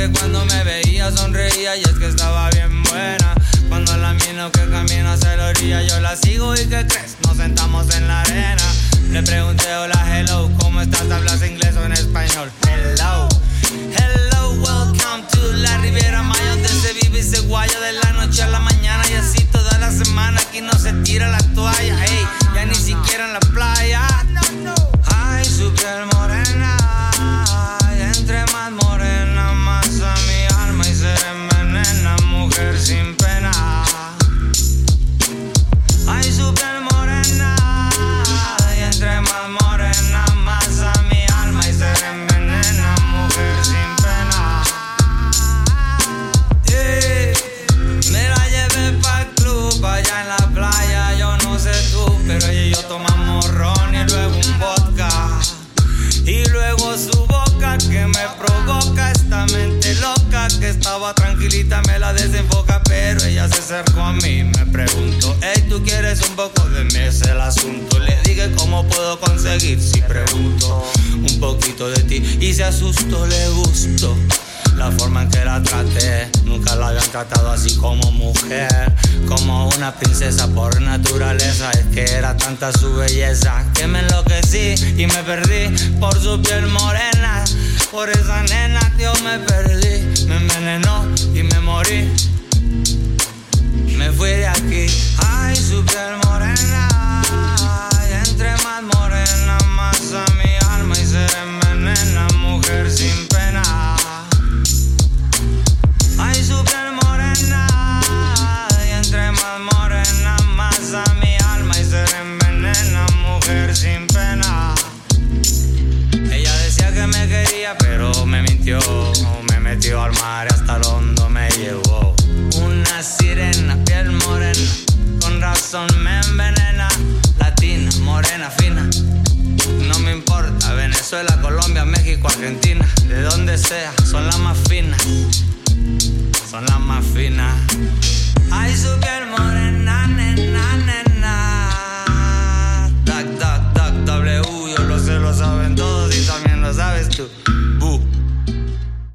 que cuando me veía sonreía y es que estaba bien buena. Cuando la miro que camina hacia la orilla, yo la sigo y ¿qué crees? Nos sentamos en la arena. Le pregunté, hola, hello, ¿cómo estás? ¿Hablas inglés o en español? Hello, mí me preguntó hey tú quieres un poco de mí es el asunto le dije cómo puedo conseguir si pregunto un poquito de ti y se asustó le gustó la forma en que la traté, nunca la habían tratado así como mujer, como una princesa por naturaleza. Es que era tanta su belleza que me enloquecí y me perdí por su piel morena. Por esa nena yo me perdí, me envenenó y me morí. Me fui de aquí, ay, su piel morena. Y entre más morena, más a mi alma y se envenena, mujer sin pena. Ay, su piel morena, y entre más morena, más a mi alma y se envenena, mujer sin pena. Ella decía que me quería, pero me mintió. Me metió al mar y hasta el hondo me llevó. Una sirena, piel morena, con razón me envenena. Latina, morena, fina. No me importa, Venezuela, Colombia, México, Argentina, de donde sea, son las más finas son las más finas. Ay, su piel morena, nena,